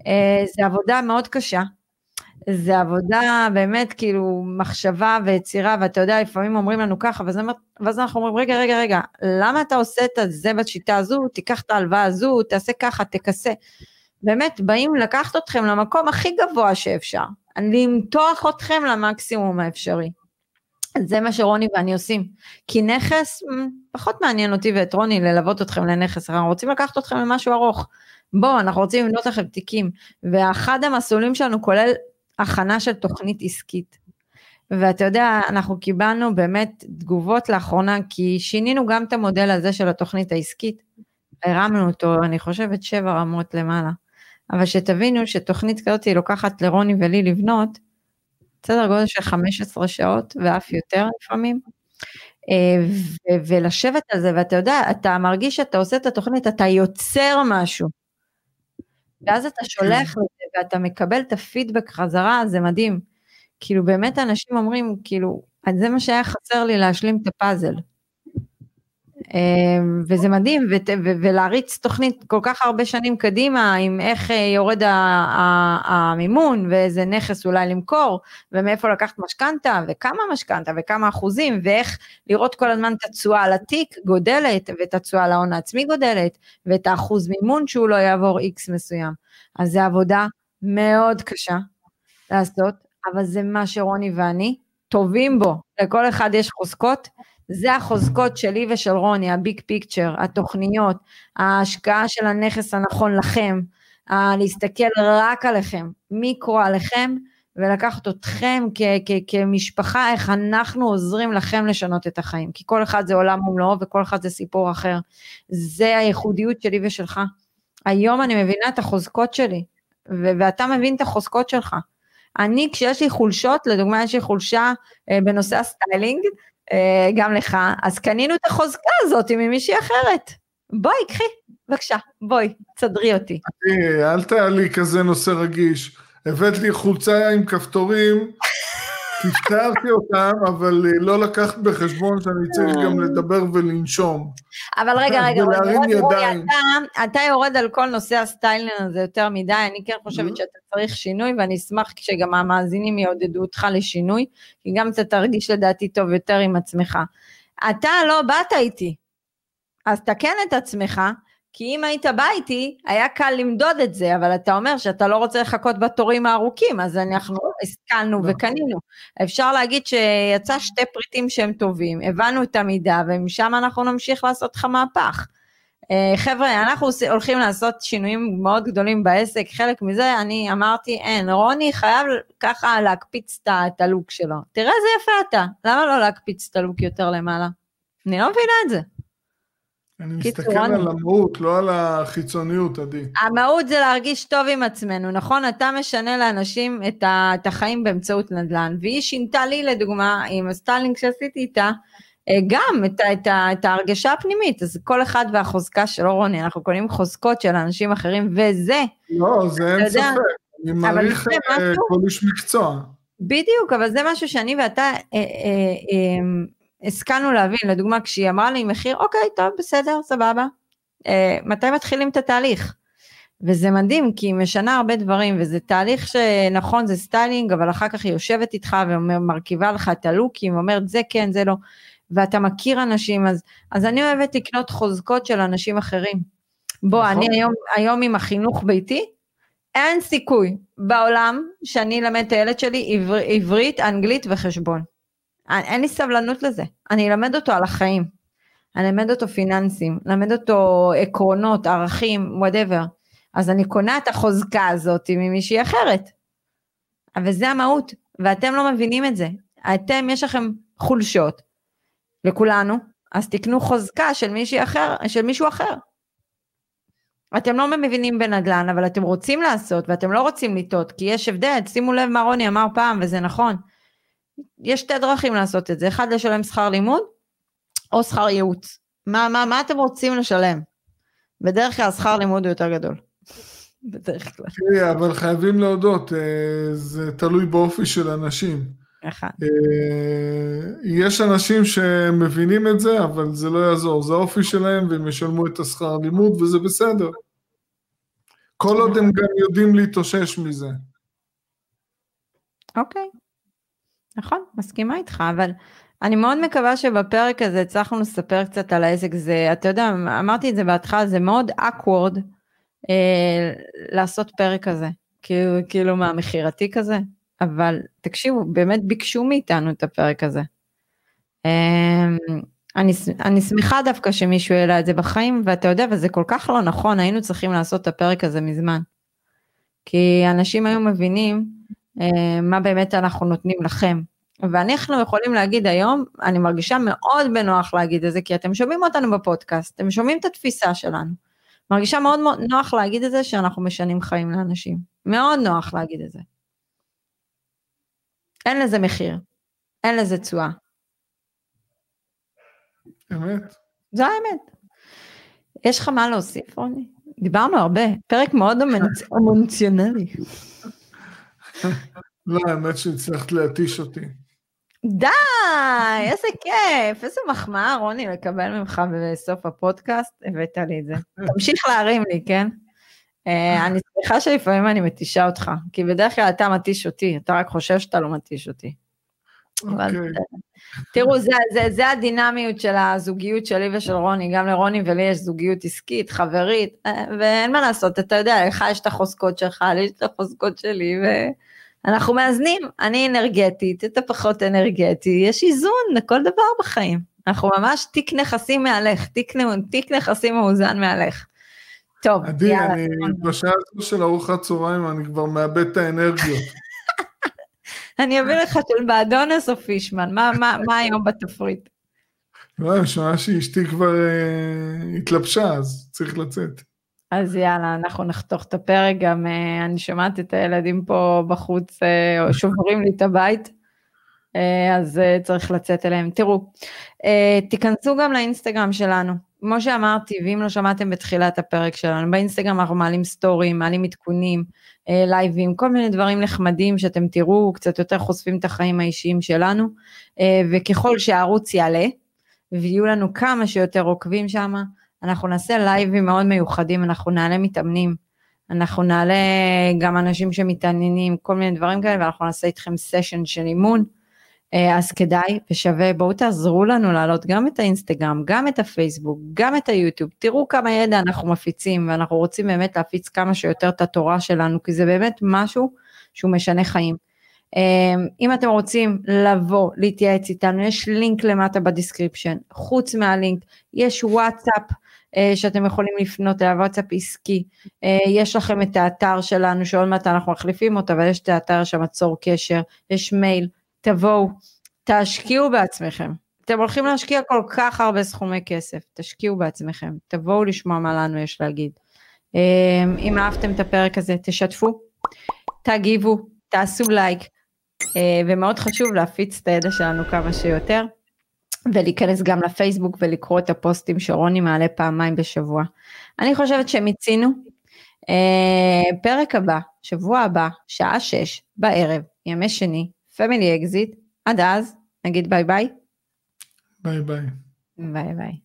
אה, זו עבודה מאוד קשה, זה עבודה באמת כאילו מחשבה ויצירה, ואתה יודע, לפעמים אומרים לנו ככה, ואז, ואז אנחנו אומרים, רגע, רגע, רגע, למה אתה עושה את זה בשיטה הזו, תיקח את ההלוואה הזו, תעשה ככה, תכסה. באמת, באים לקחת אתכם למקום הכי גבוה שאפשר, למתוח אתכם למקסימום האפשרי. זה מה שרוני ואני עושים. כי נכס, פחות מעניין אותי ואת רוני ללוות אתכם לנכס, אנחנו רוצים לקחת אתכם למשהו ארוך. בואו, אנחנו רוצים לבנות לכם תיקים. ואחד המסלולים שלנו כולל הכנה של תוכנית עסקית. ואתה יודע, אנחנו קיבלנו באמת תגובות לאחרונה, כי שינינו גם את המודל הזה של התוכנית העסקית. הרמנו אותו, אני חושבת, שבע רמות למעלה. אבל שתבינו שתוכנית כזאת היא לוקחת לרוני ולי לבנות, סדר גודל של 15 שעות ואף יותר לפעמים. אה, ולשבת על זה, ואתה יודע, אתה מרגיש שאתה עושה את התוכנית, אתה יוצר משהו. ואז אתה שולח לזה ואתה מקבל את הפידבק חזרה, זה מדהים. כאילו באמת אנשים אומרים, כאילו, זה מה שהיה חסר לי להשלים את הפאזל. אמ, וזה מדהים, ולהריץ תוכנית כל כך הרבה שנים קדימה, עם איך אה, יורד המימון, ואיזה נכס אולי למכור, ומאיפה לקחת משכנתה, וכמה משכנתה, וכמה אחוזים, ואיך לראות כל הזמן את התשואה על התיק גודלת, ואת התשואה על ההון העצמי גודלת, ואת האחוז מימון שהוא לא יעבור איקס מסוים. אז זו עבודה מאוד קשה לעשות, אבל זה מה שרוני ואני טובים בו. לכל אחד יש חוזקות, זה החוזקות שלי ושל רוני, הביג פיקצ'ר, התוכניות, ההשקעה של הנכס הנכון לכם, להסתכל רק עליכם, מיקרו עליכם, ולקחת אתכם כ- כ- כמשפחה, איך אנחנו עוזרים לכם לשנות את החיים. כי כל אחד זה עולם ומלואו וכל אחד זה סיפור אחר. זה הייחודיות שלי ושלך. היום אני מבינה את החוזקות שלי, ו- ואתה מבין את החוזקות שלך. אני, כשיש לי חולשות, לדוגמה יש לי חולשה אה, בנושא הסטיילינג, אה, גם לך, אז קנינו את החוזקה הזאת ממישהי אחרת. בואי, קחי, בבקשה, בואי, תסדרי אותי. אל תעלי כזה נושא רגיש. הבאת לי חולצה עם כפתורים, כפתרתי אותם, אבל אה, לא לקחת בחשבון שאני צריך גם לדבר ולנשום. אבל רגע, רגע, רוני, אתה, אתה יורד על כל נושא הסטיילינג הזה יותר מדי, אני כן חושבת mm-hmm. שאתה צריך שינוי, ואני אשמח שגם המאזינים יעודדו אותך לשינוי, כי גם אתה תרגיש לדעתי טוב יותר עם עצמך. אתה לא באת איתי, אז תקן את עצמך, כי אם היית בא איתי, היה קל למדוד את זה, אבל אתה אומר שאתה לא רוצה לחכות בתורים הארוכים, אז אנחנו השכלנו נכון. וקנינו. אפשר להגיד שיצא שתי פריטים שהם טובים, הבנו את המידה, ומשם אנחנו נמשיך לעשות לך מהפך. אה, חבר'ה, אנחנו הולכים לעשות שינויים מאוד גדולים בעסק, חלק מזה אני אמרתי, אין, רוני חייב ככה להקפיץ את הלוק שלו. תראה איזה יפה אתה, למה לא להקפיץ את הלוק יותר למעלה? אני לא מבינה את זה. אני מסתכל על המהות, לא על החיצוניות, עדי. המהות זה להרגיש טוב עם עצמנו, נכון? אתה משנה לאנשים את, ה, את החיים באמצעות נדל"ן, והיא שינתה לי, לדוגמה, עם הסטיילינג שעשיתי איתה, אה, גם את, את, את ההרגשה הפנימית, אז כל אחד והחוזקה שלו, רוני, אנחנו קונים חוזקות של אנשים אחרים, וזה... לא, זה אין ספק, אני מעריך אה, כל איש מקצוע. בדיוק, אבל זה משהו שאני ואתה אה, אה, אה, השכלנו להבין, לדוגמה כשהיא אמרה לי מחיר, אוקיי, טוב, בסדר, סבבה. אה, מתי מתחילים את התהליך? וזה מדהים, כי היא משנה הרבה דברים, וזה תהליך שנכון, זה סטיילינג, אבל אחר כך היא יושבת איתך ומרכיבה לך את הלוקים, אומרת זה כן, זה לא, ואתה מכיר אנשים, אז, אז אני אוהבת לקנות חוזקות של אנשים אחרים. בוא, נכון. אני היום, היום עם החינוך ביתי, אין סיכוי בעולם שאני אלמד את הילד שלי עבר, עברית, אנגלית וחשבון. אין לי סבלנות לזה, אני אלמד אותו על החיים, אני אלמד אותו פיננסים, אלמד אותו עקרונות, ערכים, whatever. אז אני קונה את החוזקה הזאת ממישהי אחרת. אבל זה המהות, ואתם לא מבינים את זה. אתם, יש לכם חולשות, לכולנו, אז תקנו חוזקה של מישהי אחר, של מישהו אחר. אתם לא מבינים בנדל"ן, אבל אתם רוצים לעשות, ואתם לא רוצים לטעות, כי יש הבדל, שימו לב מה רוני אמר פעם, וזה נכון. יש שתי דרכים לעשות את זה, אחד לשלם שכר לימוד, או שכר ייעוץ. מה, מה, מה אתם רוצים לשלם? בדרך כלל שכר לימוד הוא יותר גדול. בדרך כלל. תראי, אבל חייבים להודות, אה, זה תלוי באופי של אנשים. אחד. אה, יש אנשים שמבינים את זה, אבל זה לא יעזור, זה האופי שלהם והם ישלמו את השכר לימוד וזה בסדר. כל עוד הם גם יודעים להתאושש מזה. אוקיי. נכון, מסכימה איתך, אבל אני מאוד מקווה שבפרק הזה הצלחנו לספר קצת על העסק. זה, אתה יודע, אמרתי את זה בהתחלה, זה מאוד awkward אה, לעשות פרק כזה, כאילו, כאילו מהמכירתי כזה, אבל תקשיבו, באמת ביקשו מאיתנו את הפרק הזה. אה, אני, אני שמחה דווקא שמישהו העלה את זה בחיים, ואתה יודע, וזה כל כך לא נכון, היינו צריכים לעשות את הפרק הזה מזמן. כי אנשים היו מבינים מה באמת אנחנו נותנים לכם. ואנחנו יכולים להגיד היום, אני מרגישה מאוד בנוח להגיד את זה, כי אתם שומעים אותנו בפודקאסט, אתם שומעים את התפיסה שלנו. מרגישה מאוד מאוד נוח להגיד את זה שאנחנו משנים חיים לאנשים. מאוד נוח להגיד את זה. אין לזה מחיר, אין לזה תשואה. אמת. זו האמת. יש לך מה להוסיף, רוני? דיברנו הרבה, פרק מאוד אמונציונלי. לא, האמת שהצלחת להתיש אותי. די, איזה כיף, איזה מחמאה, רוני, לקבל ממך בסוף הפודקאסט, הבאת לי את זה. תמשיך להרים לי, כן? אה, אני שמחה שלפעמים אני מתישה אותך, כי בדרך כלל אתה מתיש אותי, אתה רק חושב שאתה לא מתיש אותי. אבל אוקיי. תראו, זה, זה, זה הדינמיות של הזוגיות שלי ושל רוני, גם לרוני ולי יש זוגיות עסקית, חברית, אה, ואין מה לעשות, אתה יודע, לך יש את החוזקות שלך, לי יש את החוזקות שלי, ואנחנו מאזנים, אני אנרגטית, אתה פחות אנרגטי, יש איזון לכל דבר בחיים. אנחנו ממש תיק נכסים מהלך, תיק, תיק נכסים מאוזן מהלך. טוב, עדי, יאללה. אני בשעה הזו של ארוחת צהריים, אני כבר מאבד את האנרגיות. אני אביא לך של באדונס או פישמן, מה, מה, מה היום בתפריט? לא, אני שומע שאשתי כבר אה, התלבשה, אז צריך לצאת. אז יאללה, אנחנו נחתוך את הפרק, גם אה, אני שומעת את הילדים פה בחוץ אה, שוברים לי את הבית, אז צריך לצאת אליהם. תראו, תיכנסו גם לאינסטגרם שלנו, כמו שאמרתי, ואם לא שמעתם בתחילת הפרק שלנו, באינסטגרם אנחנו מעלים סטורים, מעלים עדכונים, אה, לייבים, כל מיני דברים נחמדים שאתם תראו, קצת יותר חושפים את החיים האישיים שלנו, אה, וככל שהערוץ יעלה, ויהיו לנו כמה שיותר עוקבים שם, אנחנו נעשה לייבים מאוד מיוחדים, אנחנו נעלה מתאמנים, אנחנו נעלה גם אנשים שמתעניינים, כל מיני דברים כאלה, ואנחנו נעשה איתכם סשן של אימון. אה, אז כדאי ושווה, בואו תעזרו לנו להעלות גם את האינסטגרם, גם את הפייסבוק, גם את היוטיוב, תראו כמה ידע אנחנו מפיצים, ואנחנו רוצים באמת להפיץ כמה שיותר את התורה שלנו, כי זה באמת משהו שהוא משנה חיים. אה, אם אתם רוצים לבוא, להתייעץ איתנו, יש לינק למטה ב description, חוץ מהלינק, יש וואטסאפ. אה, שאתם יכולים לפנות אליו, וואטסאפ עסקי, יש לכם את האתר שלנו שעוד מעט אנחנו מחליפים אותו, אבל יש את האתר שם, צור קשר, יש מייל, תבואו, תשקיעו בעצמכם. אתם הולכים להשקיע כל כך הרבה סכומי כסף, תשקיעו בעצמכם, תבואו לשמוע מה לנו יש להגיד. אמ, אם אהבתם את הפרק הזה, תשתפו, תגיבו, תעשו לייק, אה, ומאוד חשוב להפיץ את הידע שלנו כמה שיותר, ולהיכנס גם לפייסבוק ולקרוא את הפוסטים שרוני מעלה פעמיים בשבוע. אני חושבת שמיצינו. אה, פרק הבא, שבוע הבא, שעה שש בערב, ימי שני, פמילי אקזיט, עד אז, נגיד bye bye. bye bye. bye bye.